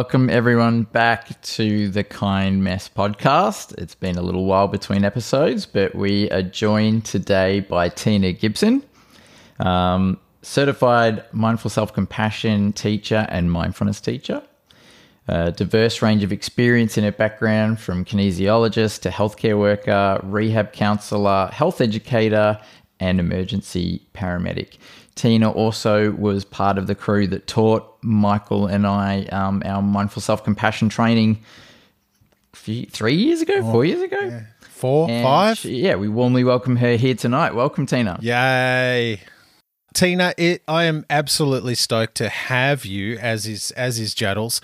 Welcome, everyone, back to the Kind Mess podcast. It's been a little while between episodes, but we are joined today by Tina Gibson, um, certified mindful self compassion teacher and mindfulness teacher. A diverse range of experience in her background from kinesiologist to healthcare worker, rehab counselor, health educator, and emergency paramedic. Tina also was part of the crew that taught Michael and I um, our mindful self compassion training few, three years ago, four years ago, Yeah. Four, And five. she- yeah, we warmly welcome her here tonight. Welcome, Tina. Yay. Tina, it, I am absolutely stoked to have you, as is as is Jaddles.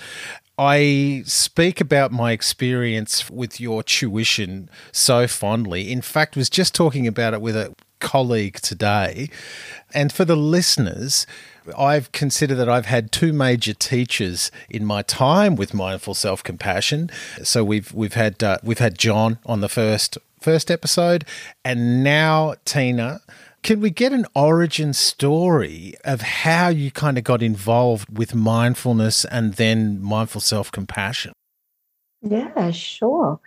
I speak about my experience with your tuition so fondly. In fact, was just talking about it with a colleague today. And for the listeners, I've considered that I've had two major teachers in my time with mindful self compassion. So we've we've had uh, we've had John on the first first episode, and now Tina. Can we get an origin story of how you kind of got involved with mindfulness and then mindful self compassion? Yeah, sure.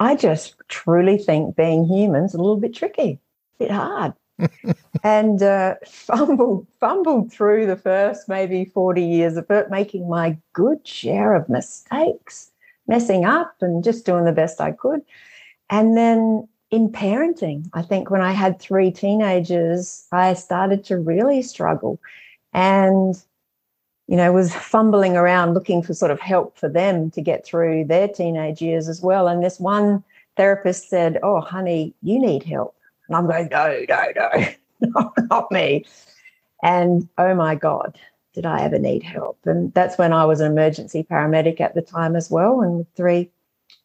I just truly think being human's a little bit tricky, a bit hard. and uh, fumbled, fumbled through the first maybe 40 years of it, making my good share of mistakes, messing up and just doing the best I could. And then in parenting, I think when I had three teenagers, I started to really struggle. And you know, was fumbling around looking for sort of help for them to get through their teenage years as well. And this one therapist said, Oh, honey, you need help. And I'm going, No, no, no, no, not me. And oh my God, did I ever need help? And that's when I was an emergency paramedic at the time as well, and with three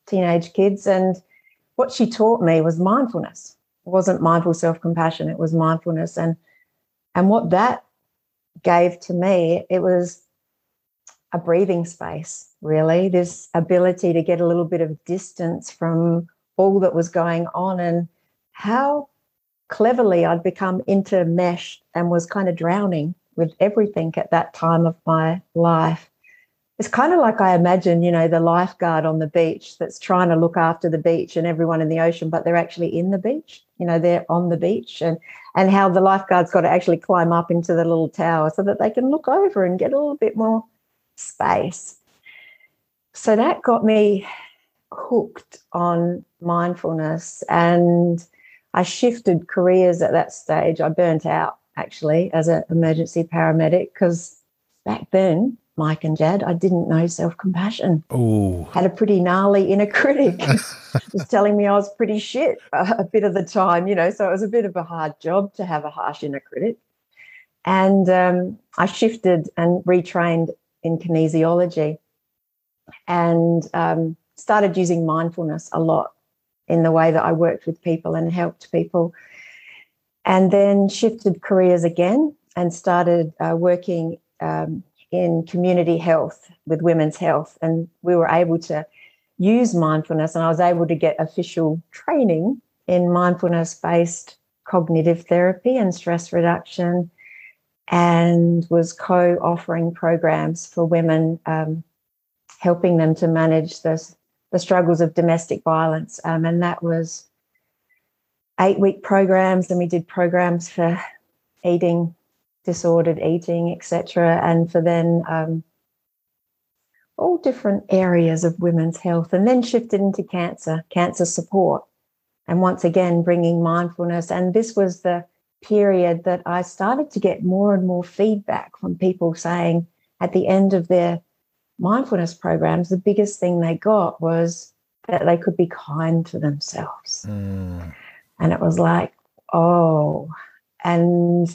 teenage kids. And what she taught me was mindfulness. It wasn't mindful self-compassion, it was mindfulness. And and what that gave to me, it was a breathing space, really, this ability to get a little bit of distance from all that was going on and how cleverly I'd become intermeshed and was kind of drowning with everything at that time of my life. It's kind of like I imagine, you know, the lifeguard on the beach that's trying to look after the beach and everyone in the ocean, but they're actually in the beach. You know, they're on the beach and and how the lifeguard's got to actually climb up into the little tower so that they can look over and get a little bit more space. So that got me hooked on mindfulness and I shifted careers at that stage. I burnt out actually as an emergency paramedic because back then, Mike and Jad, I didn't know self compassion. Oh, Had a pretty gnarly inner critic was telling me I was pretty shit a, a bit of the time, you know. So it was a bit of a hard job to have a harsh inner critic. And um, I shifted and retrained in kinesiology and um, started using mindfulness a lot in the way that I worked with people and helped people. And then shifted careers again and started uh, working um, in community health with women's health. And we were able to use mindfulness, and I was able to get official training in mindfulness based cognitive therapy and stress reduction, and was co offering programs for women, um, helping them to manage the, the struggles of domestic violence. Um, and that was eight week programs, and we did programs for eating disordered eating, etc., and for then um, all different areas of women's health, and then shifted into cancer, cancer support, and once again bringing mindfulness. And this was the period that I started to get more and more feedback from people saying at the end of their mindfulness programs, the biggest thing they got was that they could be kind to themselves. Mm. And it was like, oh, and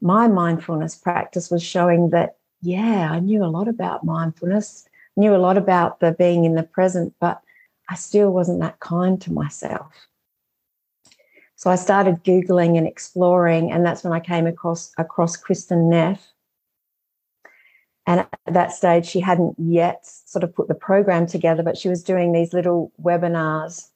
my mindfulness practice was showing that, yeah, I knew a lot about mindfulness, knew a lot about the being in the present, but I still wasn't that kind to myself. So I started Googling and exploring, and that's when I came across across Kristin Neff. And at that stage, she hadn't yet sort of put the program together, but she was doing these little webinars.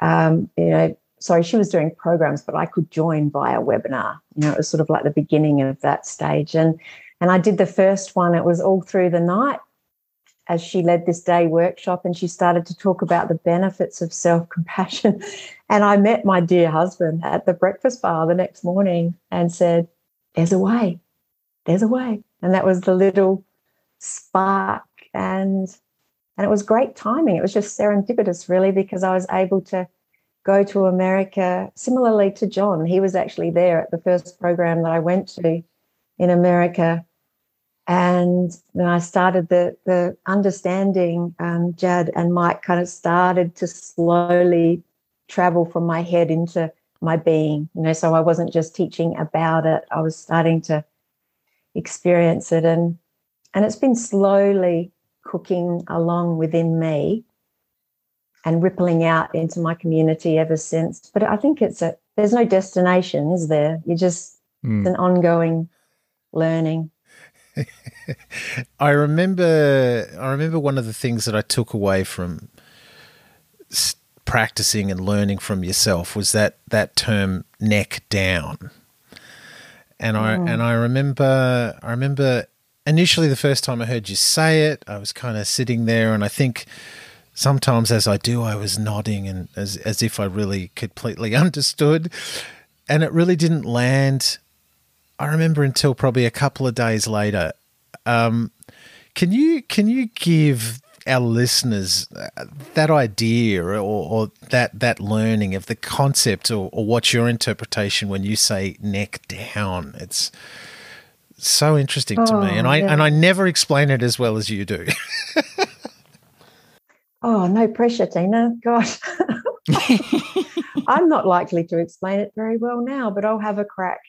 Um, you know, sorry, she was doing programs, but I could join via webinar. You know, it was sort of like the beginning of that stage. And and I did the first one. It was all through the night as she led this day workshop and she started to talk about the benefits of self compassion. And I met my dear husband at the breakfast bar the next morning and said, There's a way, there's a way. And that was the little spark. And and it was great timing. It was just serendipitous, really, because I was able to go to America similarly to John. He was actually there at the first program that I went to in America and then I started the the understanding. Um, Jad and Mike kind of started to slowly travel from my head into my being. You know, so I wasn't just teaching about it; I was starting to experience it, and and it's been slowly cooking along within me and rippling out into my community ever since. But I think it's a there's no destination, is there? You just mm. it's an ongoing learning. I remember I remember one of the things that I took away from practicing and learning from yourself was that that term neck down. And I mm. and I remember I remember initially the first time I heard you say it, I was kind of sitting there and I think sometimes as I do I was nodding and as as if I really completely understood and it really didn't land I remember until probably a couple of days later. Um, can you can you give our listeners uh, that idea or, or, that that learning of the concept or, or what's your interpretation when you say neck down? It's so interesting oh, to me, and I yeah. and I never explain it as well as you do. oh, no pressure, Tina. Gosh. I'm not likely to explain it very well now, but I'll have a crack.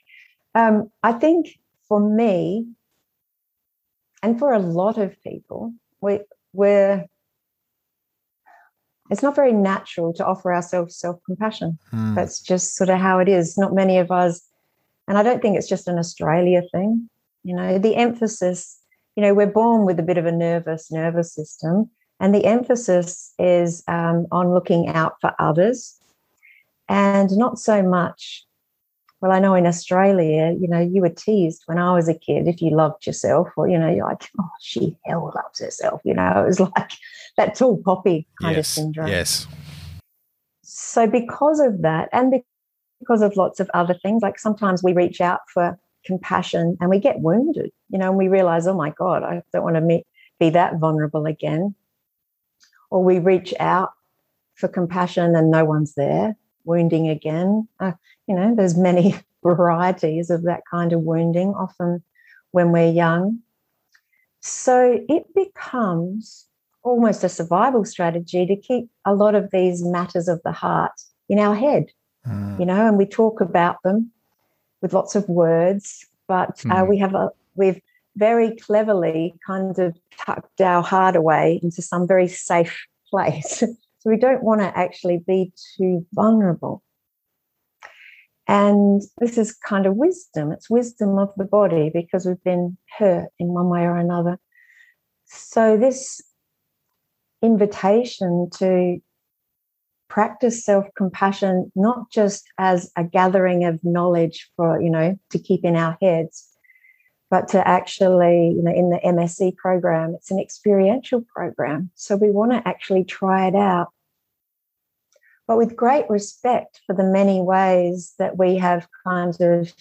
Um, I think for me, and for a lot of people, we, we're it's not very natural to offer ourselves self compassion. Mm. That's just sort of how it is. Not many of us, and I don't think it's just an Australia thing. You know, the emphasis, you know, we're born with a bit of a nervous nervous system, and the emphasis is um, on looking out for others and not so much well, I know in Australia, you know, you were teased when I was a kid if you loved yourself, or, you know, you're like, oh, she hell loves herself. You know, it was like that tall poppy kind yes, of syndrome. Yes. So, because of that, and because of lots of other things, like sometimes we reach out for compassion and we get wounded, you know, and we realize, oh my God, I don't want to meet, be that vulnerable again. Or we reach out for compassion and no one's there wounding again. Uh, you know, there's many varieties of that kind of wounding, often when we're young. So it becomes almost a survival strategy to keep a lot of these matters of the heart in our head, mm. you know, and we talk about them with lots of words, but mm. uh, hmm. we have a, we've very cleverly kind of tucked our heart away into some very safe place So we don't want to actually be too vulnerable. And this is kind of wisdom. It's wisdom of the body because we've been hurt in one way or another. So, this invitation to practice self compassion, not just as a gathering of knowledge for, you know, to keep in our heads, but to actually, you know, in the MSC program, it's an experiential program. So we want to actually try it out. But with great respect for the many ways that we have kind of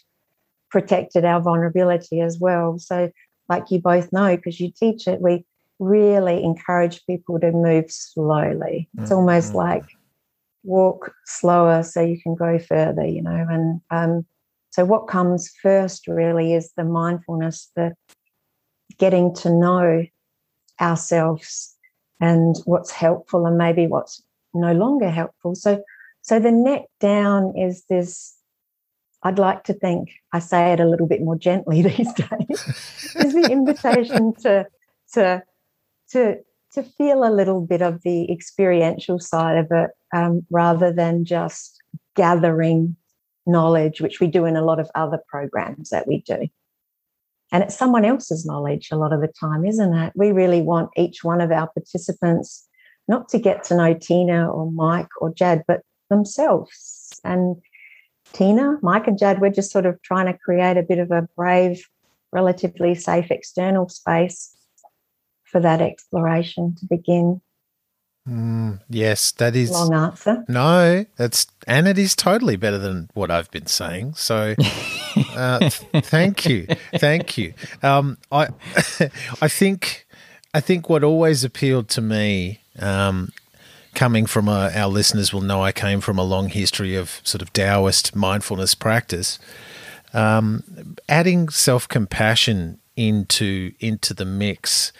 protected our vulnerability as well. So, like you both know, because you teach it, we really encourage people to move slowly. It's mm-hmm. almost like walk slower so you can go further, you know, and um, so, what comes first really is the mindfulness, the getting to know ourselves and what's helpful and maybe what's no longer helpful. So, so the neck down is this. I'd like to think I say it a little bit more gently these days. is the invitation to to to to feel a little bit of the experiential side of it um, rather than just gathering knowledge, which we do in a lot of other programs that we do. And it's someone else's knowledge a lot of the time, isn't it? We really want each one of our participants not to get to know Tina or Mike or Jad, but themselves. And Tina, Mike, and Jad, we're just sort of trying to create a bit of a brave, relatively safe external space for that exploration to begin. Mm, yes, that is long answer. No, that's and it is totally better than what I've been saying. So, uh, th- thank you, thank you. Um, I, I think, I think what always appealed to me, um, coming from a, our listeners will know I came from a long history of sort of Taoist mindfulness practice. Um, adding self compassion into into the mix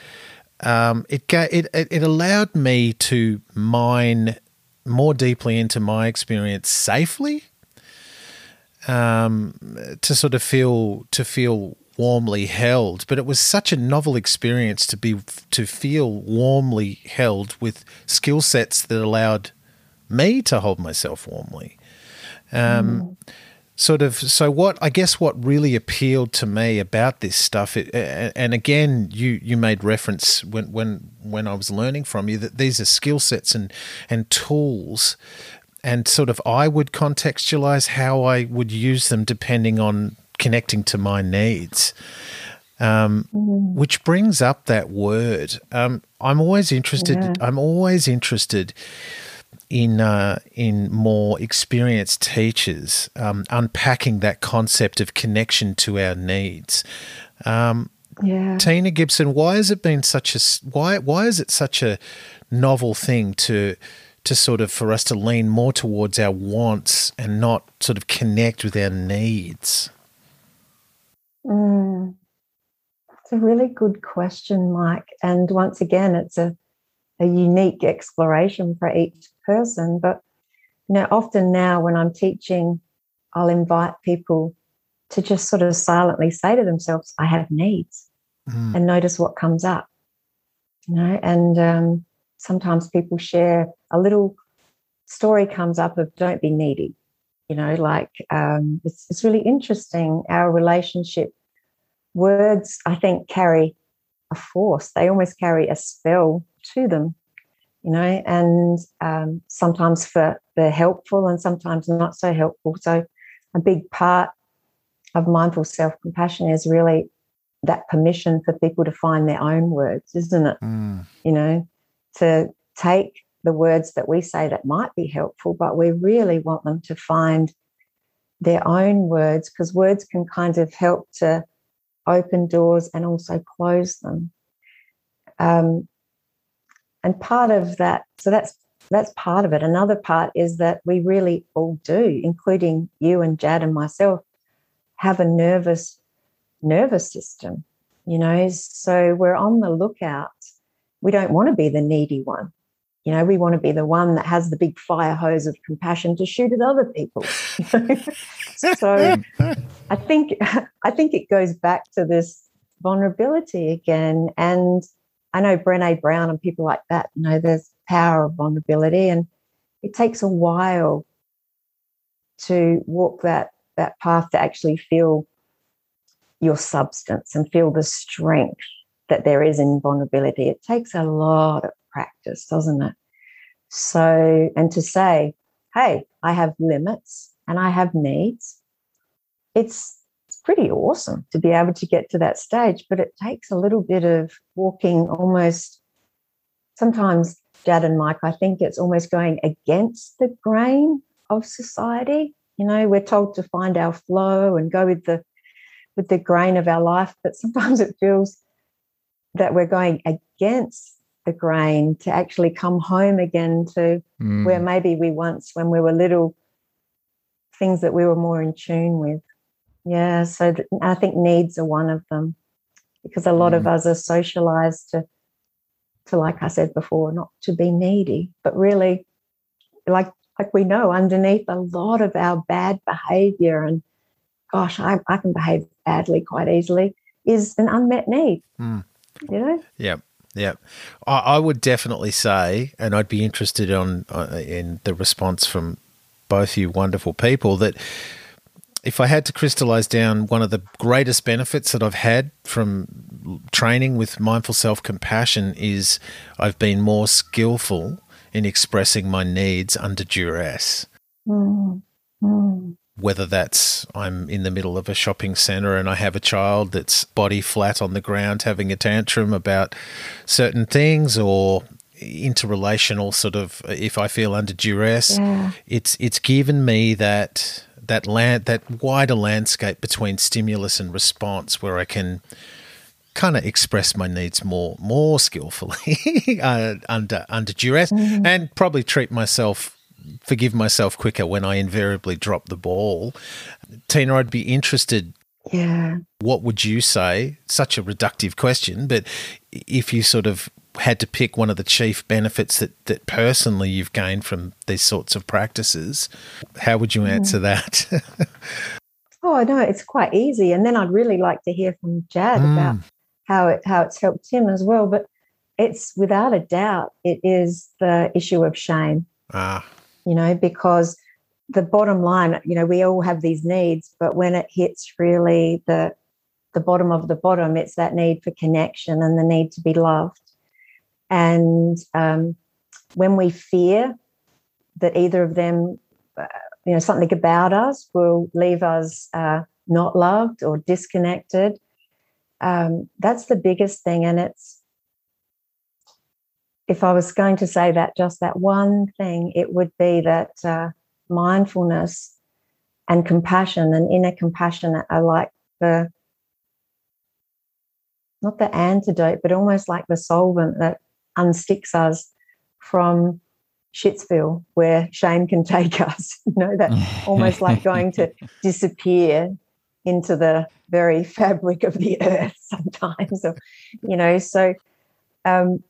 um, it, it it allowed me to mine more deeply into my experience safely, um, to sort of feel to feel warmly held. But it was such a novel experience to be to feel warmly held with skill sets that allowed me to hold myself warmly. Um, mm sort of so what i guess what really appealed to me about this stuff it, and again you you made reference when when when i was learning from you that these are skill sets and and tools and sort of i would contextualize how i would use them depending on connecting to my needs um, mm. which brings up that word um, i'm always interested yeah. i'm always interested in uh, in more experienced teachers um, unpacking that concept of connection to our needs. Um, yeah. Tina Gibson, why has it been such a why why is it such a novel thing to to sort of for us to lean more towards our wants and not sort of connect with our needs? Mm. It's a really good question, Mike. And once again, it's a a unique exploration for each person. But you know, often now when I'm teaching, I'll invite people to just sort of silently say to themselves, I have needs mm. and notice what comes up. You know, and um, sometimes people share a little story comes up of don't be needy. You know, like um, it's, it's really interesting. Our relationship words, I think, carry a force. They almost carry a spell to them, you know, and um, sometimes for they're helpful and sometimes not so helpful. So a big part of mindful self-compassion is really that permission for people to find their own words, isn't it? Mm. You know, to take the words that we say that might be helpful, but we really want them to find their own words because words can kind of help to open doors and also close them. Um, and part of that, so that's that's part of it. Another part is that we really all do, including you and Jad and myself, have a nervous nervous system. You know, so we're on the lookout. We don't want to be the needy one. You know, we want to be the one that has the big fire hose of compassion to shoot at other people. so I think I think it goes back to this vulnerability again. And I know Brene Brown and people like that, you know, there's power of vulnerability and it takes a while to walk that that path to actually feel your substance and feel the strength that there is in vulnerability. It takes a lot of practice, doesn't it? So, and to say, hey, I have limits and I have needs, it's pretty awesome to be able to get to that stage, but it takes a little bit of walking almost sometimes, Jad and Mike, I think it's almost going against the grain of society. You know, we're told to find our flow and go with the with the grain of our life, but sometimes it feels that we're going against the grain to actually come home again to mm. where maybe we once, when we were little, things that we were more in tune with. Yeah, so th- I think needs are one of them because a lot mm. of us are socialized to, to, like I said before, not to be needy, but really, like like we know, underneath a lot of our bad behavior and gosh, I, I can behave badly quite easily, is an unmet need. Mm. You know? Yeah. Yeah, I, I, would definitely say, and I'd be interested on uh, in the response from both you wonderful people that if I had to crystallize down one of the greatest benefits that I've had from training with mindful self compassion is I've been more skillful in expressing my needs under duress. Mm. Mm whether that's I'm in the middle of a shopping center and I have a child that's body flat on the ground having a tantrum about certain things or interrelational sort of if I feel under duress yeah. it's it's given me that that land that wider landscape between stimulus and response where I can kind of express my needs more more skillfully uh, under under duress mm-hmm. and probably treat myself forgive myself quicker when I invariably drop the ball. Tina, I'd be interested. Yeah. What would you say? Such a reductive question, but if you sort of had to pick one of the chief benefits that, that personally you've gained from these sorts of practices, how would you answer mm. that? oh, no, it's quite easy. And then I'd really like to hear from Jad mm. about how it how it's helped him as well. But it's without a doubt, it is the issue of shame. Ah you know, because the bottom line, you know, we all have these needs, but when it hits really the the bottom of the bottom, it's that need for connection and the need to be loved. And um, when we fear that either of them, uh, you know, something about us will leave us uh, not loved or disconnected, um, that's the biggest thing. And it's if I was going to say that just that one thing, it would be that uh, mindfulness and compassion and inner compassion are like the not the antidote, but almost like the solvent that unsticks us from Shitsville, where shame can take us. You know, that almost like going to disappear into the very fabric of the earth sometimes. Or, you know, so um,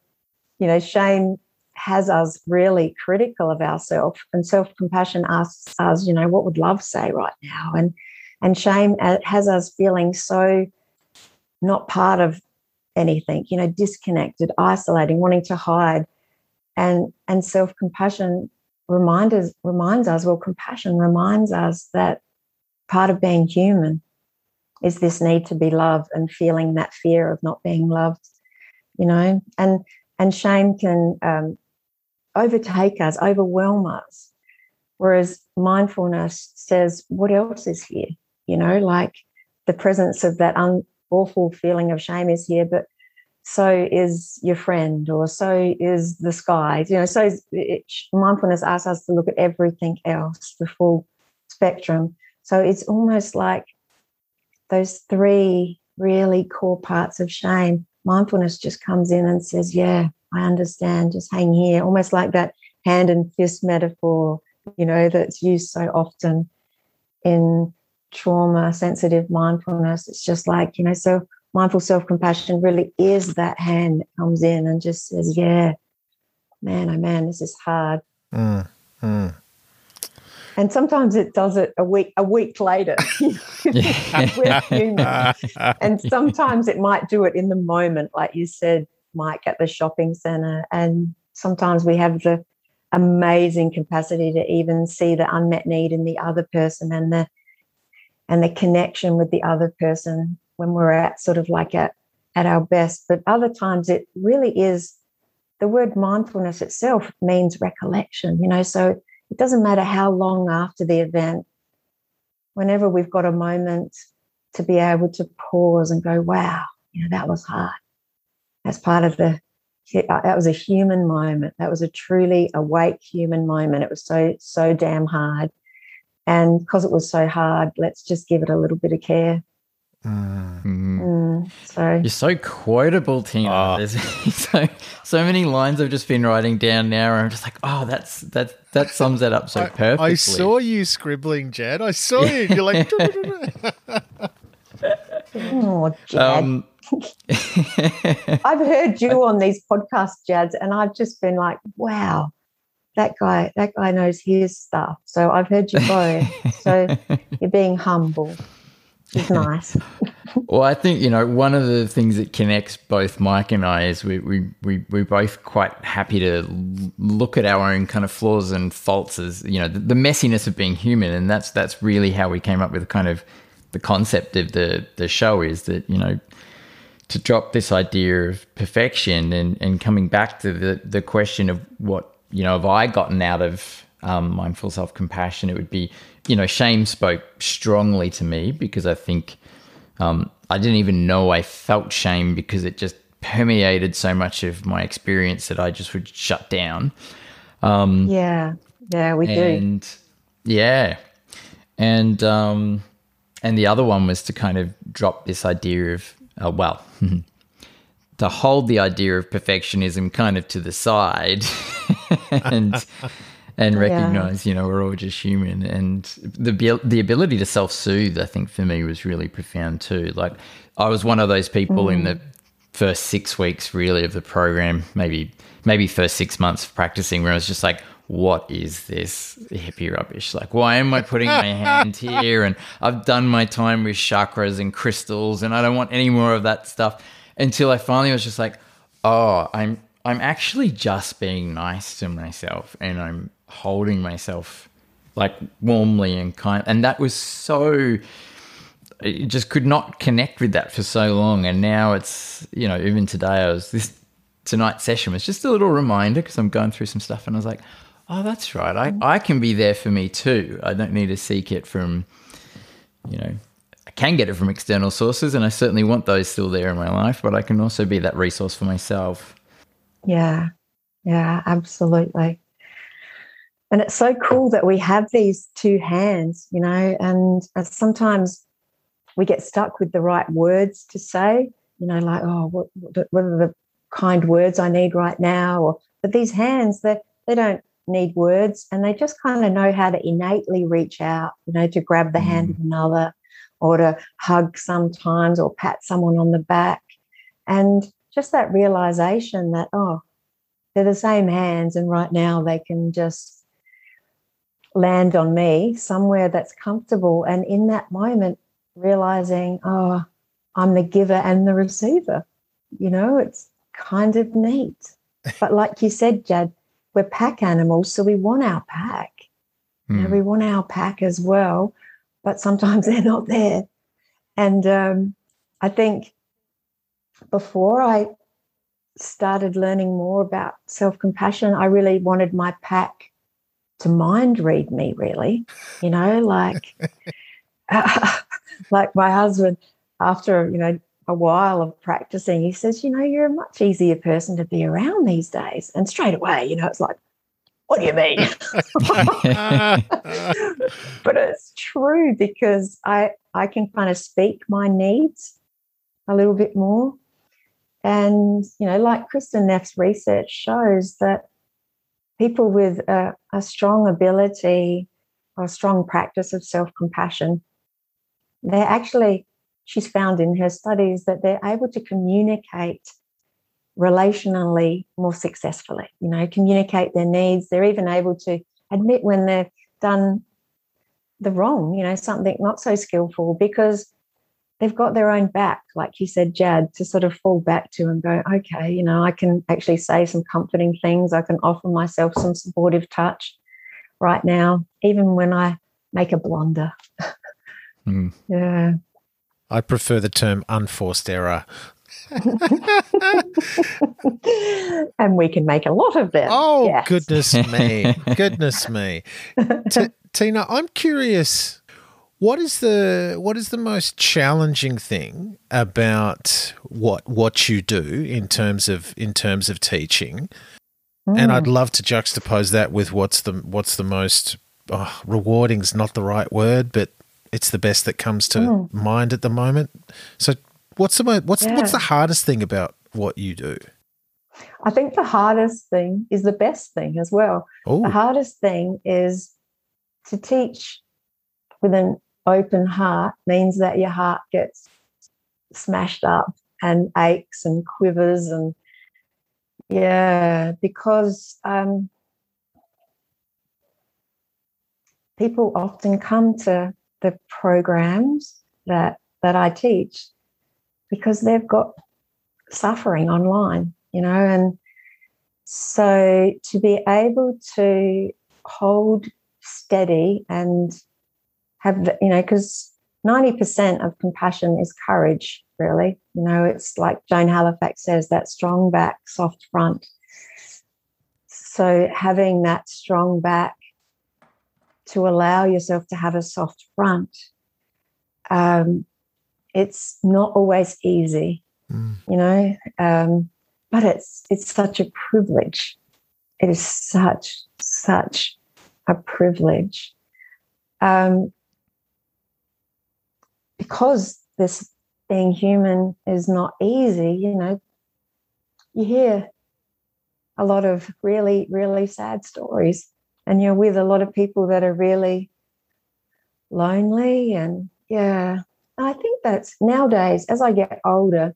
you know, shame has us really critical of ourselves, and self compassion asks us, you know, what would love say right now? And and shame uh, has us feeling so not part of anything, you know, disconnected, isolating, wanting to hide. And and self compassion reminds us, reminds us, well, compassion reminds us that part of being human is this need to be loved and feeling that fear of not being loved, you know, and and shame can um, overtake us, overwhelm us. Whereas mindfulness says, what else is here? You know, like the presence of that un- awful feeling of shame is here, but so is your friend, or so is the sky. You know, so it, mindfulness asks us to look at everything else, the full spectrum. So it's almost like those three really core parts of shame mindfulness just comes in and says, Yeah, I understand, just hang here, almost like that hand and fist metaphor, you know, that's used so often in trauma sensitive mindfulness. It's just like, you know, so mindful self compassion really is that hand that comes in and just says, Yeah, man, oh man, this is hard. Mm, mm and sometimes it does it a week a week later we're human and sometimes it might do it in the moment like you said mike at the shopping center and sometimes we have the amazing capacity to even see the unmet need in the other person and the and the connection with the other person when we're at sort of like at at our best but other times it really is the word mindfulness itself means recollection you know so it doesn't matter how long after the event, whenever we've got a moment to be able to pause and go, wow, you know, that was hard. That's part of the, uh, that was a human moment. That was a truly awake human moment. It was so, so damn hard. And because it was so hard, let's just give it a little bit of care. Mm. Mm, so you're so quotable, Tina. Oh. There's so so many lines I've just been writing down now, and I'm just like, oh, that's that that sums that up so I, perfectly. I saw you scribbling, Jad. I saw you. You're like, oh, Jad. Um, I've heard you on these podcasts, Jad, and I've just been like, wow, that guy, that guy knows his stuff. So I've heard you both. so you're being humble. It's nice. well, I think you know one of the things that connects both Mike and I is we we we we're both quite happy to look at our own kind of flaws and faults as you know the, the messiness of being human, and that's that's really how we came up with kind of the concept of the the show is that you know to drop this idea of perfection and and coming back to the the question of what you know have I gotten out of um, mindful self compassion, it would be you know shame spoke strongly to me because I think um, I didn't even know I felt shame because it just permeated so much of my experience that I just would shut down. Um, yeah, yeah, we and, do. Yeah, and um, and the other one was to kind of drop this idea of uh, well. to hold the idea of perfectionism kind of to the side and and recognize, yeah. you know, we're all just human. And the the ability to self soothe, I think, for me was really profound too. Like, I was one of those people mm. in the first six weeks, really, of the program, maybe maybe first six months of practicing, where I was just like, what is this hippie rubbish? Like, why am I putting my hand here? And I've done my time with chakras and crystals, and I don't want any more of that stuff. Until I finally was just like, oh, I'm I'm actually just being nice to myself, and I'm holding myself like warmly and kind and that was so it just could not connect with that for so long. And now it's you know even today i was this tonight's session was just a little reminder because i'm going through some stuff and i was like oh that's right. I, I can be there for me too. I don't need to seek it from you know i can get it from external sources and i certainly want those still there in my life but i can also be that resource for myself. Yeah. Yeah absolutely. And it's so cool that we have these two hands you know and sometimes we get stuck with the right words to say you know like oh what, what are the kind words i need right now? Or but these hands they they don't need words and they just kind of know how to innately reach out you know to grab the mm. hand of another or to hug sometimes or pat someone on the back and just that realization that oh they're the same hands and right now they can just land on me somewhere that's comfortable. And in that moment, realizing, oh, I'm the giver and the receiver. You know, it's kind of neat. But like you said, Jad, we're pack animals, so we want our pack. Mm. Hmm. we want our pack as well, but sometimes they're not there. And um, I think before I started learning more about self compassion, I really wanted my pack to mind read me, really. You know, like uh, like my husband, after you know a while of practicing, he says, you know, you're a much easier person to be around these days. And straight away, you know, it's like, what do you mean? but it's true because I I can kind of speak my needs a little bit more. And, you know, like Kristin Neff's research shows that people with a, a strong ability or a strong practice of self compassion, they're actually, she's found in her studies that they're able to communicate relationally more successfully, you know, communicate their needs. They're even able to admit when they've done the wrong, you know, something not so skillful because they've got their own back, like you said, Jad, to sort of fall back to and go, okay, you know, I can actually say some comforting things. I can offer myself some supportive touch right now, even when I make a blunder. Mm. Yeah. I prefer the term unforced error. And we can make a lot of them. Oh, yes. goodness me. goodness me. T- Tina, I'm curious what is the what is the most challenging thing about what what you do in terms of in terms of teaching? Mm. And I'd mm. love to juxtapose that with what's the what's the most oh, rewarding is not the right word, but it's the best that comes to mm. mind at the moment. So, what's the most, what's yeah. what's the hardest thing about what you do? I think the hardest thing is the best thing as well. Ooh. The hardest thing is to teach with an open heart means that your heart gets smashed up and aches and quivers and yeah because um, people often come to the programs that that I teach because they've got suffering online, you know, and so to be able to hold steady and have, you know, because 90% of compassion is courage, really. You know, it's like Joan Halifax says that strong back, soft front. So having that strong back to allow yourself to have a soft front, um, it's not always easy, mm. you know, um, but it's it's such a privilege. It is such such a privilege. Um, because this being human is not easy, you know, you hear a lot of really, really sad stories, and you're with a lot of people that are really lonely. And yeah, I think that's nowadays, as I get older,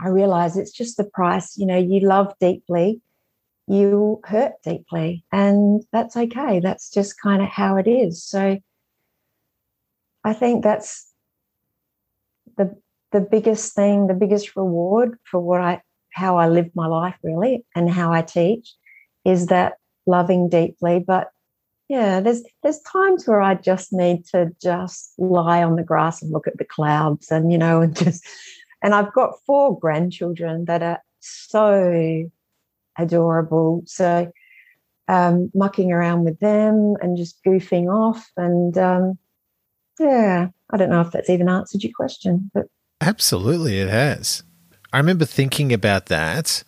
I realize it's just the price. You know, you love deeply, you hurt deeply, and that's okay. That's just kind of how it is. So I think that's the the biggest thing, the biggest reward for what I how I live my life really and how I teach is that loving deeply. But yeah, there's there's times where I just need to just lie on the grass and look at the clouds and you know and just and I've got four grandchildren that are so adorable. So um, mucking around with them and just goofing off and um, yeah, I don't know if that's even answered your question, but absolutely, it has. I remember thinking about that,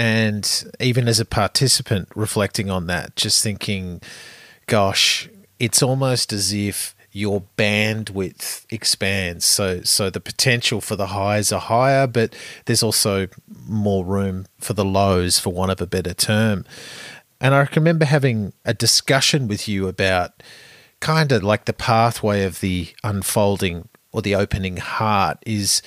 and even as a participant, reflecting on that, just thinking, gosh, it's almost as if your bandwidth expands. So so the potential for the highs are higher, but there's also more room for the lows, for want of a better term. And I remember having a discussion with you about kind of like the pathway of the unfolding or the opening heart is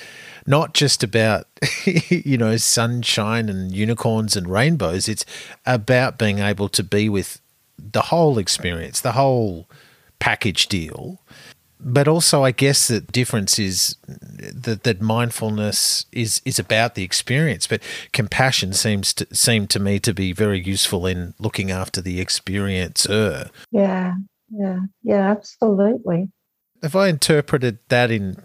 not just about you know sunshine and unicorns and rainbows. It's about being able to be with the whole experience the whole package deal. But also i guess the difference is that, that mindfulness is is about the experience. But compassion seems to seem to me to be very useful in looking after the experiencer. Yeah yeah, yeah, absolutely. Have I interpreted that in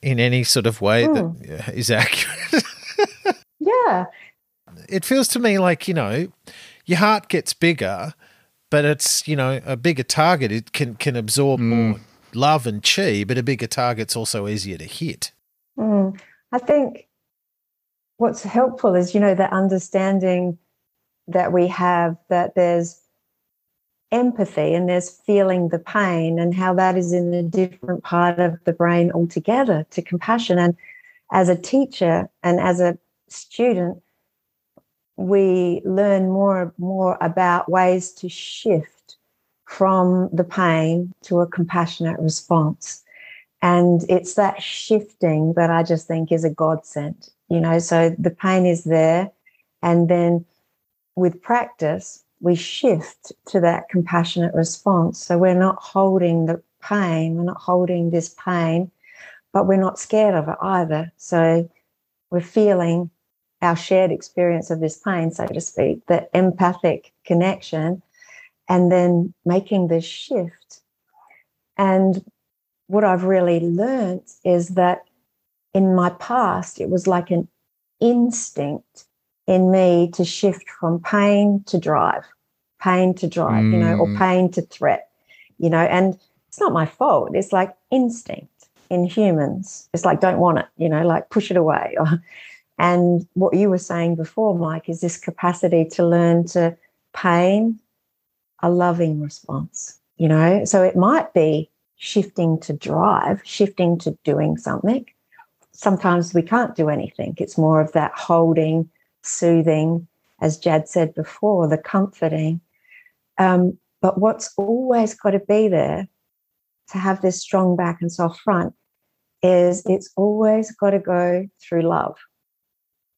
in any sort of way mm. that hmm. accurate? yeah. It feels to me like, you know, your heart gets bigger, but it's, you know, a bigger target. It can can absorb mm. more love and chi, but a bigger target's also easier to hit. Mm. I think what's helpful is, you know, that understanding that we have that there's empathy and there's feeling the pain and how that is in a different part of the brain altogether to compassion. And as a teacher and as a student, we learn more and more about ways to shift from the pain to a compassionate response. And it's that shifting that I just think is a godsend, you know. So the pain is there. And then with practice, we shift to that compassionate response. So we're not holding the pain, we're not holding this pain, but we're not scared of it either. So we're feeling our shared experience of this pain, so to speak, the empathic connection, and then making this shift. And what I've really learned is that in my past, it was like an instinct in me to shift from pain to drive, pain to drive, mm. you know, or mm. pain to threat, you know, and it's not my fault. It's like instinct in humans. It's like, don't want it, you know, like push it away. and what you were saying before, Mike, is this capacity to learn to pain a loving response, you know, so it might be shifting to drive, shifting to doing something. Sometimes we can't do anything. It's more of that holding, soothing, as Jad said before, the comforting. Um, but what's always got to be there to have this strong back and soft front is it's always got to go through love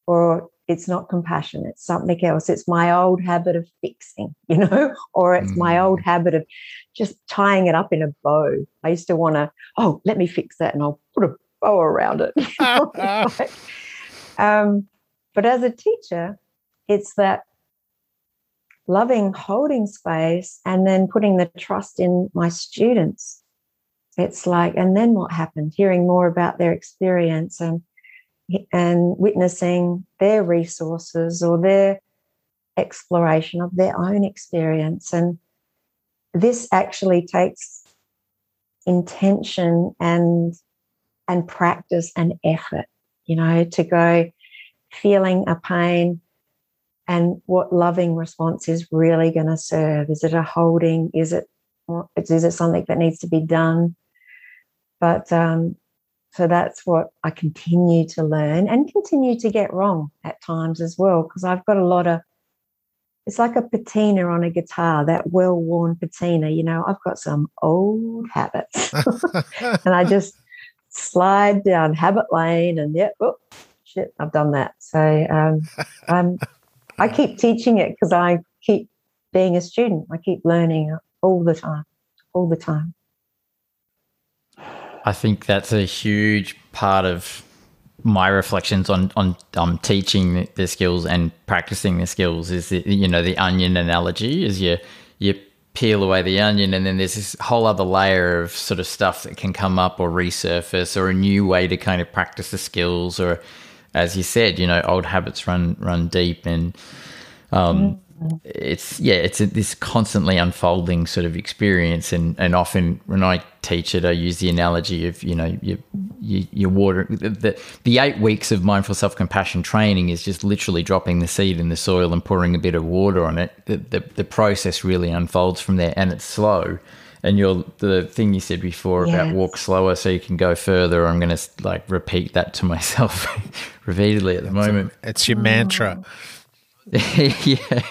or it's not compassion it's something else it's my old habit of fixing you know or it's mm. my old habit of just tying it up in a bow i used to want to oh let me fix that and i'll put a bow around it um, but as a teacher it's that loving holding space and then putting the trust in my students it's like and then what happened hearing more about their experience and and witnessing their resources or their exploration of their own experience. And this actually takes intention and and practice and effort, you know, to go feeling a pain and what loving response is really going to serve. Is it a holding? Is it is it something that needs to be done? But um, so that's what I continue to learn and continue to get wrong at times as well, because I've got a lot of, it's like a patina on a guitar, that well worn patina. You know, I've got some old habits and I just slide down habit lane and yep, oh, shit, I've done that. So um, I'm, I keep teaching it because I keep being a student. I keep learning all the time, all the time. I think that's a huge part of my reflections on on um, teaching the skills and practicing the skills is the, you know the onion analogy is you you peel away the onion and then there's this whole other layer of sort of stuff that can come up or resurface or a new way to kind of practice the skills or as you said you know old habits run run deep and um, it's yeah, it's a, this constantly unfolding sort of experience, and and often when I teach it, I use the analogy of you know you you, you water the the eight weeks of mindful self compassion training is just literally dropping the seed in the soil and pouring a bit of water on it. The the, the process really unfolds from there, and it's slow. And you're the thing you said before yes. about walk slower so you can go further. I'm going to like repeat that to myself repeatedly at the moment. It's your mantra. yeah.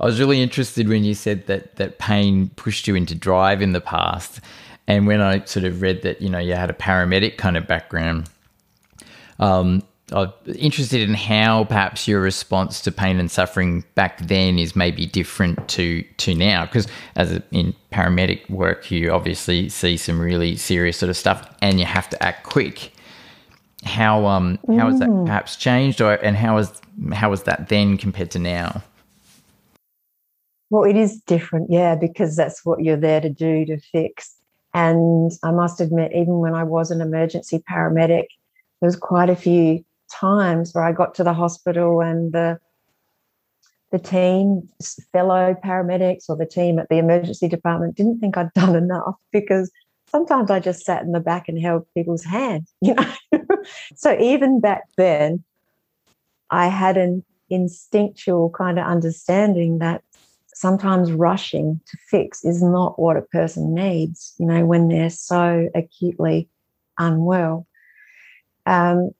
I was really interested when you said that that pain pushed you into drive in the past. And when I sort of read that, you know, you had a paramedic kind of background, um, I'm interested in how perhaps your response to pain and suffering back then is maybe different to to now. Because as a, in paramedic work, you obviously see some really serious sort of stuff, and you have to act quick. How um how has that mm. perhaps changed, or and how has how was that then compared to now? Well, it is different, yeah, because that's what you're there to do to fix. And I must admit, even when I was an emergency paramedic, there was quite a few times where I got to the hospital and the the team, fellow paramedics or the team at the emergency department didn't think I'd done enough because sometimes I just sat in the back and held people's hands, you know. so even back then, I had an instinctual kind of understanding that sometimes rushing to fix is not what a person needs, you know, when they're so acutely unwell. Um,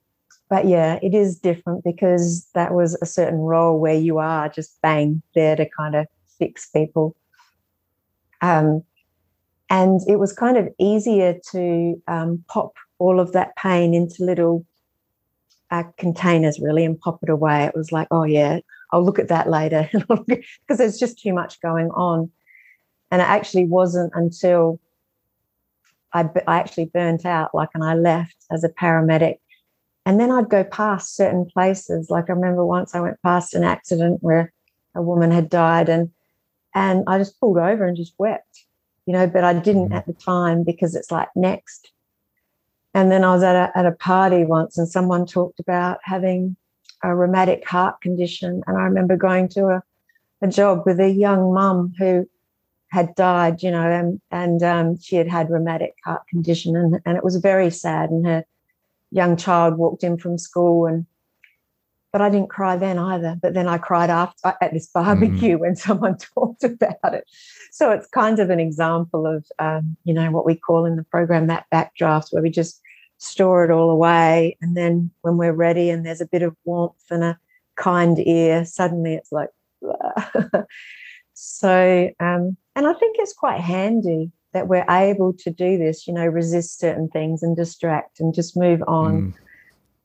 but yeah, it is different because that was a certain role where you are just bang there to kind of fix people. Um, and it was kind of easier to um, pop all of that pain into little uh, containers really and pop it away. It was like, oh yeah, I'll look at that later because there's just too much going on. And it actually wasn't until I, I actually burnt out, like, and I left as a paramedic. And then I'd go past certain places. Like I remember once I went past an accident where a woman had died, and and I just pulled over and just wept, you know. But I didn't mm-hmm. at the time because it's like next and then I was at a, at a party once and someone talked about having a rheumatic heart condition. And I remember going to a, a job with a young mum who had died, you know, and, and um, she had had rheumatic heart condition. And, and it was very sad. And her young child walked in from school and but I didn't cry then either. But then I cried after at this barbecue mm. when someone talked about it. So it's kind of an example of, um, you know, what we call in the program that backdraft, where we just store it all away. And then when we're ready and there's a bit of warmth and a kind ear, suddenly it's like, so, um, and I think it's quite handy that we're able to do this, you know, resist certain things and distract and just move on. Mm.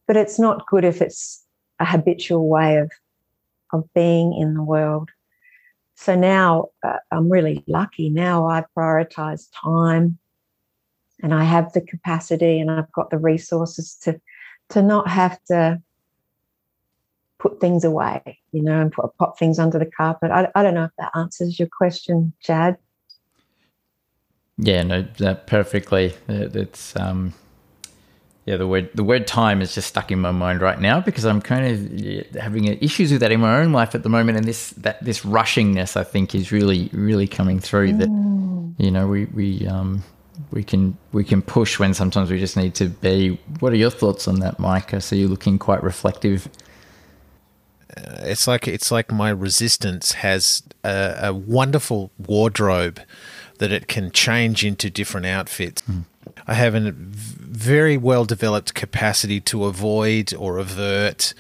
But it's not good if it's a habitual way of of being in the world. So now uh, I'm really lucky. Now I prioritize time and I have the capacity and I've got the resources to to not have to put things away, you know, and put pop things under the carpet. I, I don't know if that answers your question, Jad. Yeah, no, that perfectly. It's um, yeah, the word the word time is just stuck in my mind right now because I'm kind of having issues with that in my own life at the moment, and this that this rushingness I think is really really coming through. Mm. That you know we we um we can we can push when sometimes we just need to be. What are your thoughts on that, Micah? So you're looking quite reflective. Uh, it's like it's like my resistance has a, a wonderful wardrobe that it can change into different outfits. Mm. I have a very well developed capacity to avoid or avert,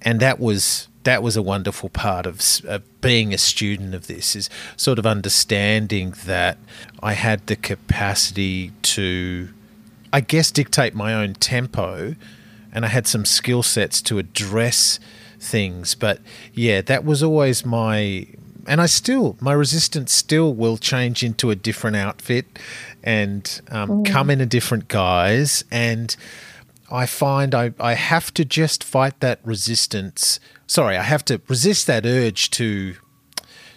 and that was that was a wonderful part of uh, being a student of this is sort of understanding that I had the capacity to, I guess, dictate my own tempo, and I had some skill sets to address things. But yeah, that was always my and I still my resistance still will change into a different outfit and um, mm. come in a different guise and I find I, I have to just fight that resistance. Sorry, I have to resist that urge to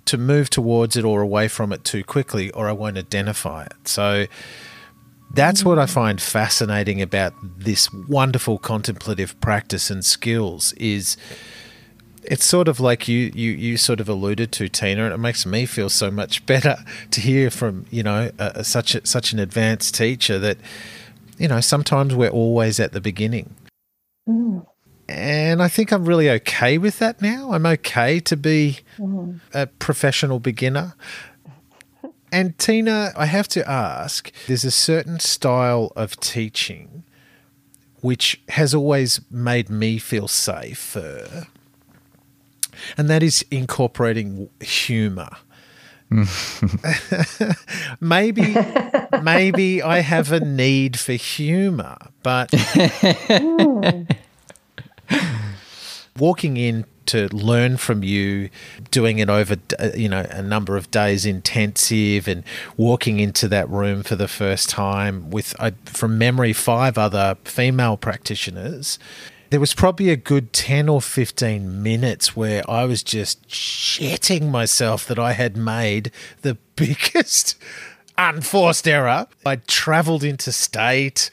to move towards it or away from it too quickly, or I won't identify it. So that's what I mm. find fascinating about this wonderful contemplative practice and skills is it's sort of like you, you you sort of alluded to Tina, and it makes me feel so much better to hear from you know such a, such an advanced teacher that you know sometimes we're always at the beginning, mm. and I think I'm really okay with that now. I'm okay to be mm. a professional beginner. And Tina, I have to ask, there's a certain style of teaching which has always made me feel safer and that is incorporating humor. maybe maybe I have a need for humor, but walking in to learn from you, doing it over uh, you know a number of days intensive, and walking into that room for the first time with, uh, from memory, five other female practitioners there was probably a good 10 or 15 minutes where I was just shitting myself that I had made the biggest unforced error. I traveled interstate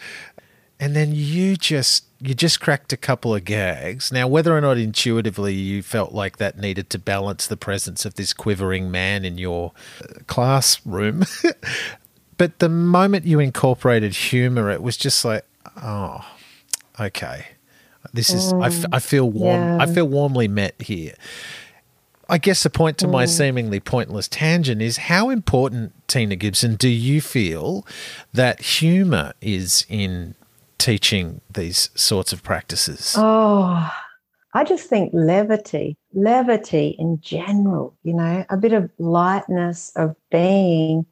and then you just you just cracked a couple of gags. Now, whether or not intuitively you felt like that needed to balance the presence of this quivering man in your uh, classroom, but the moment you incorporated humor, it was just like, oh, okay. This is mm, I, f- I feel warm. Yeah. I feel warmly met here. I guess the point to mm. my seemingly pointless tangent is how important, Tina Gibson, do you feel that humour is in teaching these sorts of practices? Oh, I just think levity, levity in general, you know, a bit of lightness of being.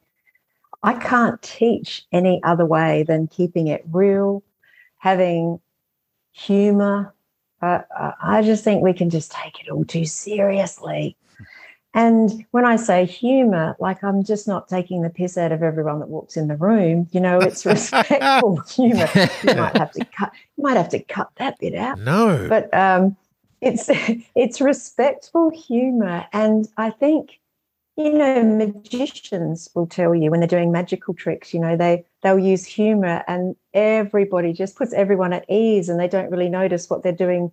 I can't teach any other way than keeping it real, having humor. Uh, I just think we can just take it all too seriously. And when I say humor, like I'm just not taking the piss out of everyone that walks in the room. You know, it's respectful humor. You might have to cut. You might have to cut that bit out. No, but um, it's it's respectful humor, and I think you know magicians will tell you when they're doing magical tricks. You know, they they'll use humor and everybody just puts everyone at ease and they don't really notice what they're doing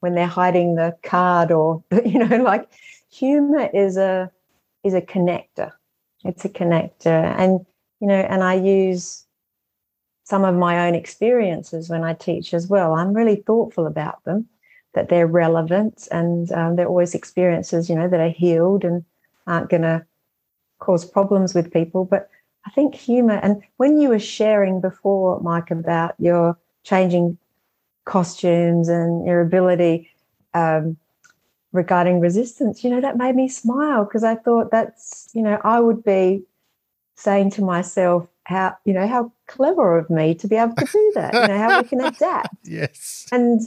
when they're hiding the card or you know like humor is a is a connector it's a connector and you know and i use some of my own experiences when i teach as well i'm really thoughtful about them that they're relevant and um, they're always experiences you know that are healed and aren't going to cause problems with people but I think humor, and when you were sharing before, Mike, about your changing costumes and your ability um, regarding resistance, you know, that made me smile because I thought that's, you know, I would be saying to myself, how, you know, how clever of me to be able to do that, you know, how we can adapt. yes. And,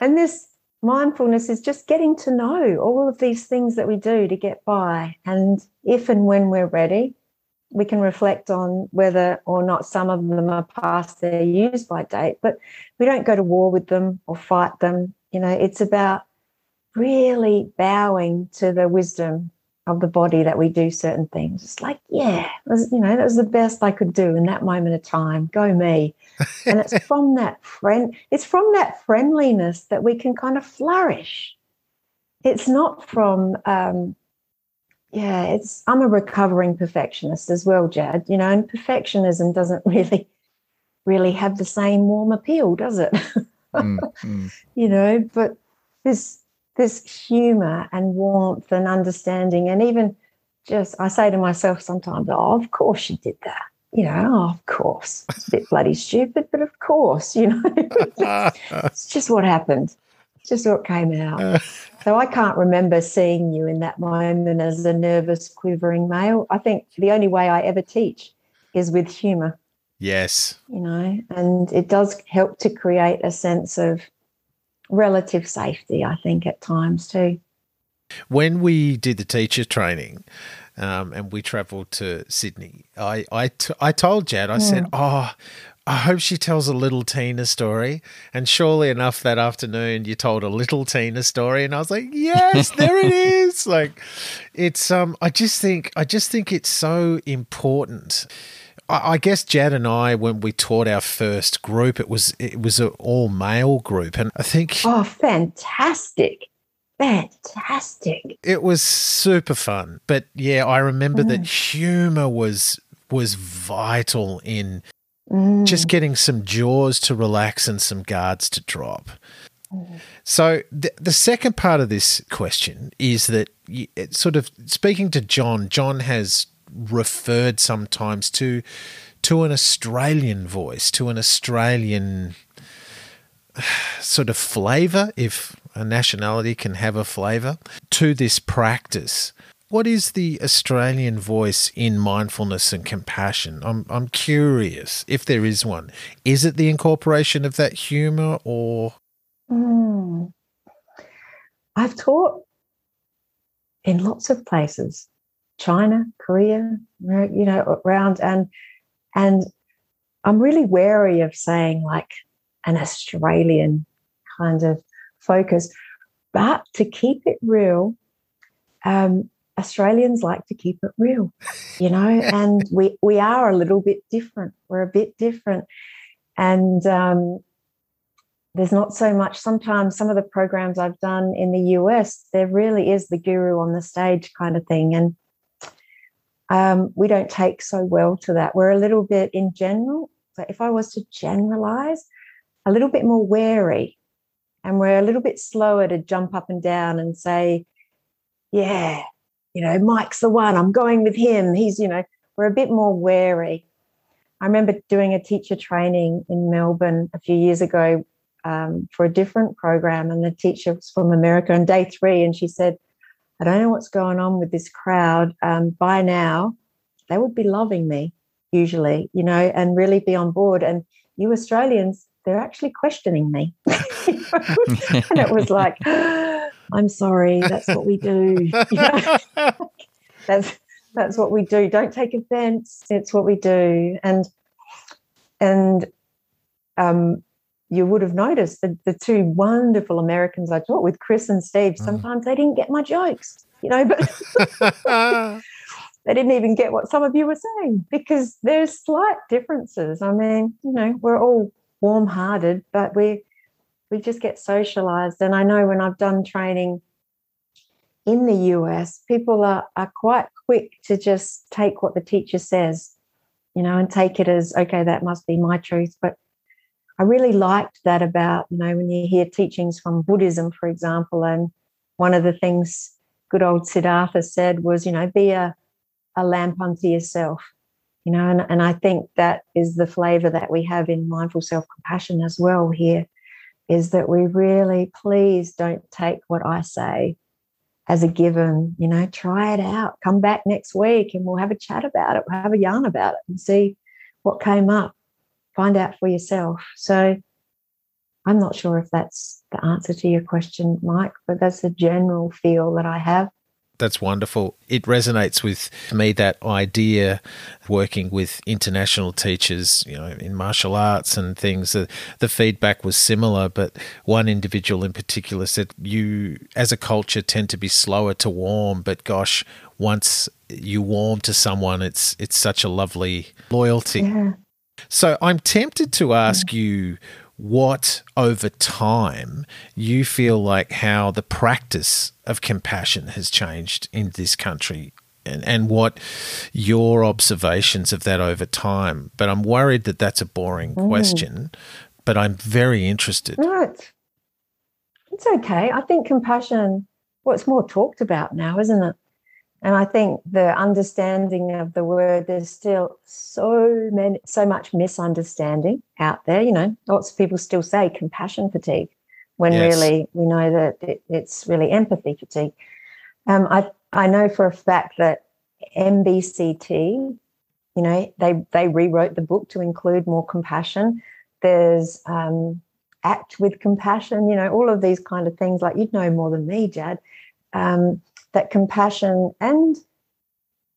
and this, mindfulness is just getting to know all of these things that we do to get by. And if and when we're ready, we can reflect on whether or not some of them are past their use by date, but we don't go to war with them or fight them. You know, it's about really bowing to the wisdom of the body that we do certain things. It's like, yeah, was, you know, that was the best I could do in that moment of time. Go me. and it's from that friend, it's from that friendliness that we can kind of flourish. It's not from um, yeah, it's I'm a recovering perfectionist as well, Jad. You know, and perfectionism doesn't really really have the same warm appeal, does it? mm, mm. You know, but this this humor and warmth and understanding, and even just I say to myself sometimes, oh, of course you did that. You know, oh, of course. It's a bit bloody stupid, but of course, you know. it's just what happened. It's just what came out. Uh. So I can't remember seeing you in that moment as a nervous, quivering male. I think the only way I ever teach is with humor. Yes. You know, and it does help to create a sense of relative safety, I think, at times too. When we did the teacher training, um, and we travelled to Sydney. I I, t- I told Jad, I said, hmm. "Oh, I hope she tells a little Tina story. And surely enough, that afternoon you told a little Tina story, and I was like, yes, there it is. Like, it's um, I just think I just think it's so important. I, guess Jad and I, when we taught our first group, it was it was an all male group, and I think oh, fantastic. Fantastic. It was super fun. But yeah, I remember mm. that humor was was vital in Mm. Just getting some jaws to relax and some guards to drop. Mm. So the, the second part of this question is that you, sort of speaking to John, John has referred sometimes to to an Australian voice, to an Australian sort of flavor, if a nationality can have a flavor, to this practice. What is the Australian voice in mindfulness and compassion? I'm I'm curious if there is one. Is it the incorporation of that humor or? Mm. I've taught in lots of places, China, Korea, you know, around and and I'm really wary of saying like an Australian kind of focus, but to keep it real, um, Australians like to keep it real, you know, and we we are a little bit different. We're a bit different, and um, there's not so much. Sometimes some of the programs I've done in the US, there really is the guru on the stage kind of thing, and um, we don't take so well to that. We're a little bit in general. So if I was to generalize, a little bit more wary, and we're a little bit slower to jump up and down and say, yeah, you know, Mike's the one, I'm going with him. He's, you know, we're a bit more wary. I remember doing a teacher training in Melbourne a few years ago um, for a different program, and the teacher was from America on day three, and she said, I don't know what's going on with this crowd. Um, by now, they would be loving me, usually, you know, and really be on board. And you Australians, they're actually questioning me. and it was like, I'm sorry, that's what we do. that's that's what we do. Don't take offense. It's what we do. And and um, you would have noticed that the two wonderful Americans I taught with, Chris and Steve, mm. sometimes mm. they didn't get my jokes, you know, but they didn't even get what some of you were saying because there's slight differences. I mean, you know, we're all warm-hearted, but we we just get socialized. And I know when I've done training in the US, people are, are quite quick to just take what the teacher says, you know, and take it as, okay, that must be my truth. But I really liked that about, you know, when you hear teachings from Buddhism, for example, and one of the things good old Siddhartha said was, you know, be a, a lamp unto yourself, you know, and, and I think that is the flavor that we have in mindful self compassion as well here is that we really please don't take what I say as a given. You know, try it out. Come back next week and we'll have a chat about it. We'll have a yarn about it and see what came up. Find out for yourself. So I'm not sure if that's the answer to your question, Mike, but that's the general feel that I have. That's wonderful. It resonates with me that idea working with international teachers, you know, in martial arts and things. The, the feedback was similar, but one individual in particular said, You, as a culture, tend to be slower to warm, but gosh, once you warm to someone, it's it's such a lovely loyalty. Yeah. So I'm tempted to ask you what over time you feel like how the practice of compassion has changed in this country and, and what your observations of that over time. But I'm worried that that's a boring Mm. question, but I'm very interested. No, it's, it's okay. I think compassion, well, it's more talked about now, isn't it? And I think the understanding of the word, there's still so many, so much misunderstanding out there. You know, lots of people still say compassion fatigue when Yes. really we know that it, it's really empathy fatigue. Um, I I know for a fact that MBCT, you know, they they rewrote the book to include more compassion. There's um, act with compassion, you know, all of these kind of things. Like you'd know more than me, Jad. Um, that compassion and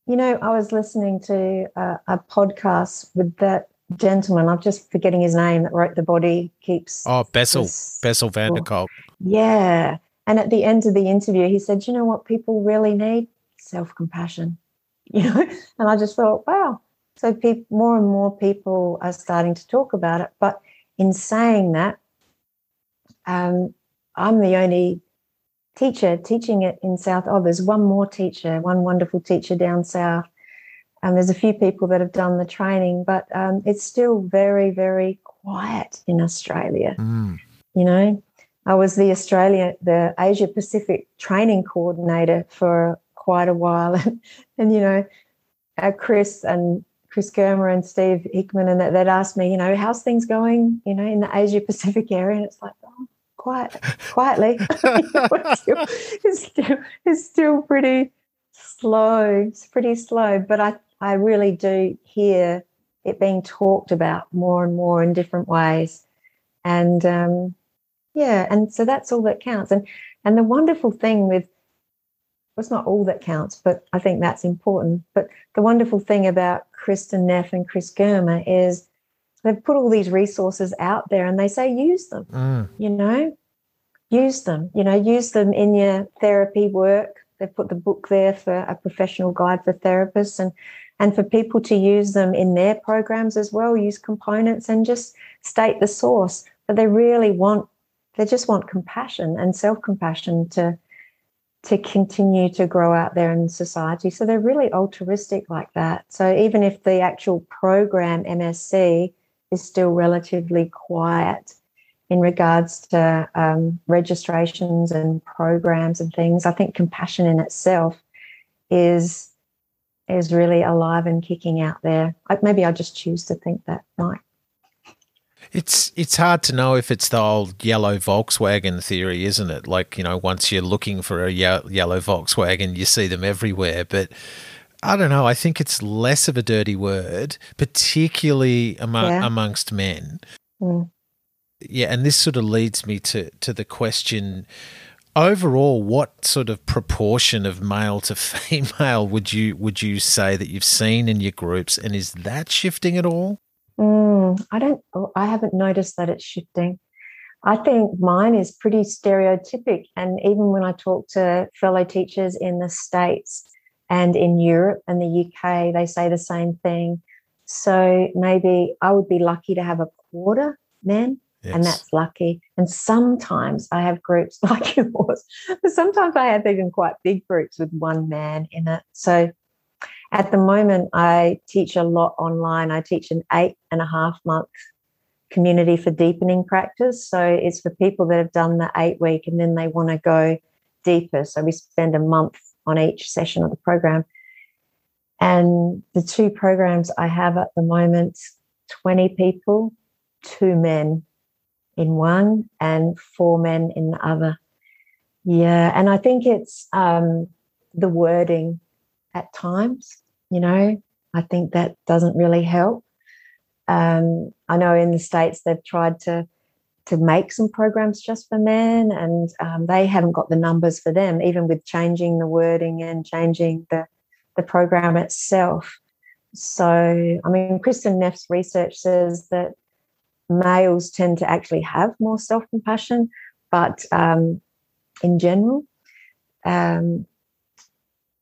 you know, I was listening to a, a podcast with that gentleman. I'm just forgetting his name that wrote the body keeps. Oh, Bessel, this- Bessel van der Kolk. yeah. And at the end of the interview, he said, you know what people really need? Self compassion. You know, and I just thought, wow. So peop more and more people are starting to talk about it. But in saying that, um, I'm the only teacher teaching it in South. Oh, there's one more teacher, one wonderful teacher down south. And there's a few people that have done the training, but um, it's still very, very quiet in Australia Mm. you know i was the australia the asia pacific training coordinator for quite a while and, and you know uh, chris and chris germer and steve hickman and that they'd ask me you know how's things going you know in the asia pacific area and it's like quiet quietly. It's, still, it's still it's still pretty slow. It's pretty slow but i i really do hear it being talked about more and more in different ways. And um, yeah and so that's all that counts. And and the wonderful thing with well, it's not all that counts but i think that's important. But the wonderful thing about kristin neff and chris germer is they've put all these resources out there and they say use them Mm. you know? Use them you know use them in your therapy work. They've put the book there for a professional guide for therapists and and for people to use them in their programs as well. Use components and just state the source. But they really want they just want compassion and self-compassion to to continue to grow out there in society. So they're really altruistic like that. So even if the actual program msc is still relatively quiet in regards to um, registrations and programs and things i think compassion in itself is is really alive and kicking out there I, maybe i just choose to think that mike It's it's hard to know if it's the old yellow Volkswagen theory, isn't it? Like you know, once you're looking for a ye- yellow Volkswagen, you see them everywhere. But I don't know. I think it's less of a dirty word, particularly among, Yeah. amongst men. Mm. Yeah, and this sort of leads me to to the question. Overall, what sort of proportion of male to female would you would you say that you've seen in your groups, and is that shifting at all? Mm, I don't. I haven't noticed that it's shifting. I think mine is pretty stereotypic, and even when I talk to fellow teachers in the states and in Europe and the UK, they say the same thing. So maybe I would be lucky to have a quarter men, and that's lucky. And sometimes I have groups like yours, but sometimes I have even quite big groups with one man in it. So at the moment, I teach a lot online. I teach an eight and a half month community for deepening practice. So it's for people that have done the eight week and then they want to go deeper. So we spend a month on each session of the program. And the two programs I have at the moment 20 people, two men in one, and four men in the other. Yeah. And I think it's um, the wording at times, you know, I think that doesn't really help. Um, I know in the States they've tried to to make some programs just for men, and um, they haven't got the numbers for them, even with changing the wording and changing the the program itself. So, I mean, Kristin Neff's research says that males tend to actually have more self compassion, but um, in general, um,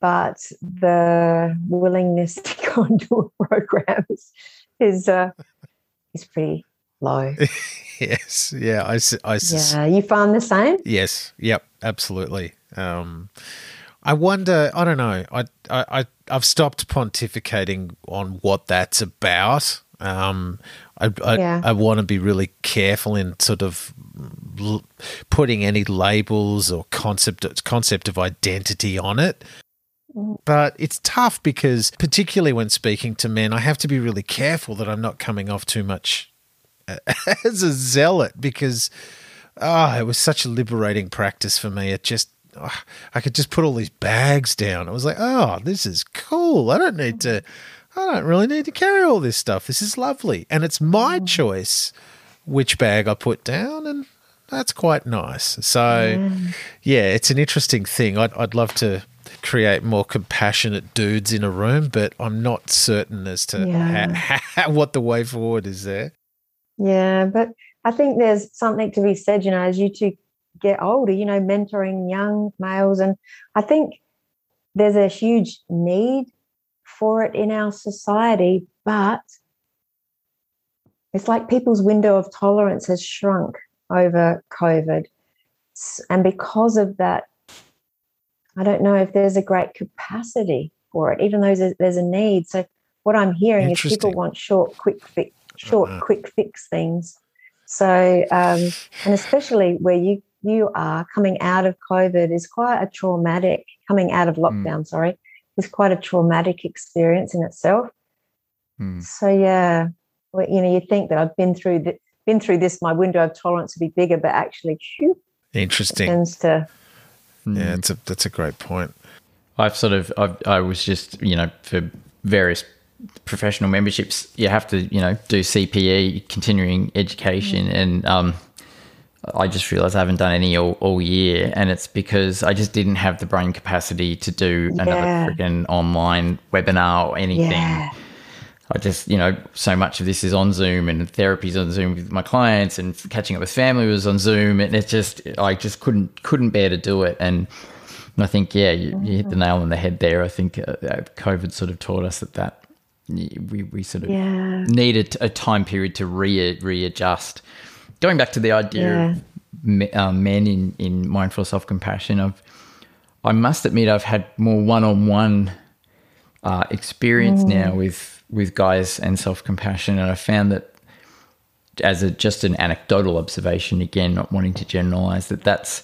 but the willingness to go into a program is is, uh, is pretty low. yes, yeah, I, I, yeah, you find the same? Yes, yep, absolutely. Um, I wonder. I don't know. I I I've stopped pontificating on what that's about. Um, I I, yeah. I want to be really careful in sort of l- putting any labels or concept concept of identity on it. Mm. But it's tough because, particularly when speaking to men, I have to be really careful that I'm not coming off too much as a zealot because, ah, oh, it was such a liberating practice for me. It just oh, I could just put all these bags down. I was like, oh, this is cool. I don't need to, I don't really need to carry all this stuff. This is lovely. And it's my mm. choice which bag I put down. And that's quite nice. So, yeah, it's an interesting thing. I'd, I'd love to create more compassionate dudes in a room, but I'm not certain as to yeah. how, how, what the way forward is there. Yeah, but I think there's something to be said, you know, as you two get older, you know, mentoring young males. And I think there's a huge need for it in our society, but it's like people's window of tolerance has shrunk over COVID. And because of that, I don't know if there's a great capacity for it, even though there's, there's a need. So what I'm hearing is people want short, quick fix, short, uh-huh. quick fix things. So, um, and especially where you you are coming out of COVID is quite a traumatic, coming out of hmm. lockdown, mm. sorry, is quite a traumatic experience in itself. Mm. So yeah, well, you know, you think that I've been through the, been through this, my window of tolerance would be bigger, but actually, whew, interesting. tends to. Yeah, that's a that's a great point. I've sort of I've, I was just you know for various professional memberships you have to you know do CPE continuing education mm. and um, I just realized I haven't done any all, all year, and it's because I just didn't have the brain capacity to do yeah. another freaking online webinar or anything. Yeah. I just, you know, so much of this is on Zoom and therapy's on Zoom with my clients and catching up with family was on Zoom, and it just, I just couldn't couldn't bear to do it. And I think, yeah, you, you hit the nail on the head there. I think uh, uh COVID sort of taught us that that we we sort of yeah. needed a time period to re readjust going back to the idea yeah. of um, men in, in mindful self compassion, I've I must admit I've had more one on one experience mm. now with with guys and self compassion, and I found that as a just an anecdotal observation, again, not wanting to generalize, that that's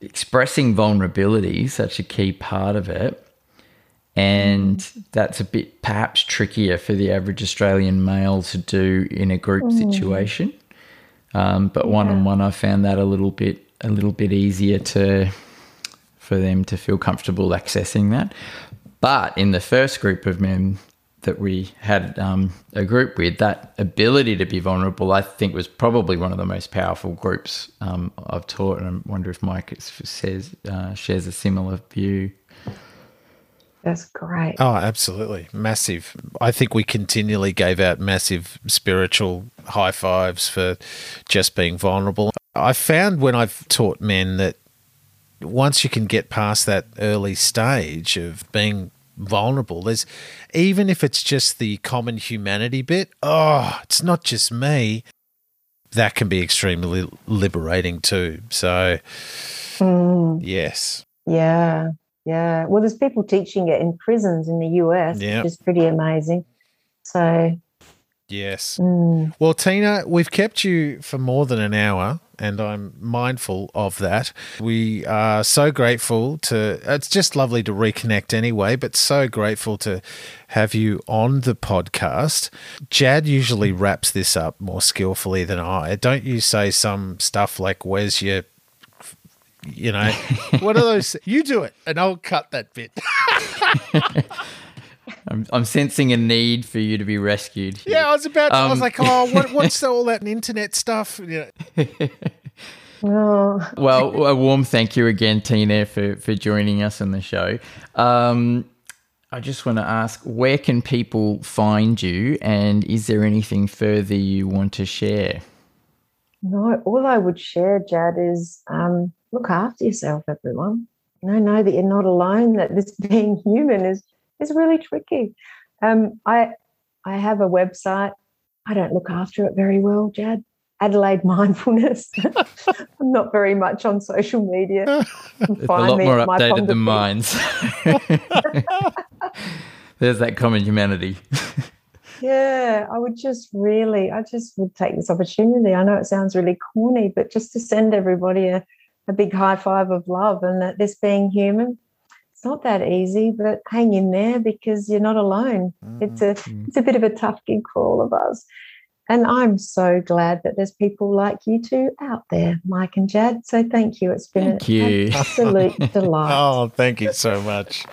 expressing vulnerability, such a key part of it. And that's a bit perhaps trickier for the average Australian male to do in a group mm. situation. Um, but one on one, I found that a little bit a little bit easier to for them to feel comfortable accessing that. But in the first group of men that we had um, a group with, that ability to be vulnerable, I think, was probably one of the most powerful groups um, I've taught. And I wonder if Mike says uh, shares a similar view. That's great. Oh, absolutely. Massive. I think we continually gave out massive spiritual high fives for just being vulnerable. I found when I've taught men that once you can get past that early stage of being vulnerable, there's even if it's just the common humanity bit, oh, it's not just me. That can be extremely liberating too. So, mm. yes. Yeah. Yeah. Well, there's people teaching it in prisons in the US, yep. which is pretty amazing. So, yes. Mm. Well, Tina, we've kept you for more than an hour, and I'm mindful of that. We are so grateful to, it's just lovely to reconnect anyway, but so grateful to have you on the podcast. Jad usually wraps this up more skillfully than I. Don't you say some stuff like, Where's your you know, what are those? You do it, and I'll cut that bit. I'm, I'm sensing a need for you to be rescued. here. Yeah, I was about. To, I was Um, like, oh, what, what's all that internet stuff? Yeah. Oh, Well, a warm thank you again, Tina, for, for joining us on the show. Um, I just want to ask, where can people find you, and is there anything further you want to share? no, all I would share, Jad, is um, look after yourself, everyone. You know, know that you're not alone. That this being human is is really tricky. Um, I I have a website. I don't look after it very well, Jad. Adelaide Mindfulness. I'm not very much on social media. It's a lot more updated than mine. There's that common humanity. Yeah, I would just really, I just would take this opportunity. I know it sounds really corny, but just to send everybody a, a big high five of love and that this being human, it's not that easy, but hang in there because you're not alone. It's a mm-hmm. it's a bit of a tough gig for all of us. And I'm so glad that there's people like you two out there, Mike and Jad. So thank you. It's been Thank an you. absolute delight. Oh, thank you so much.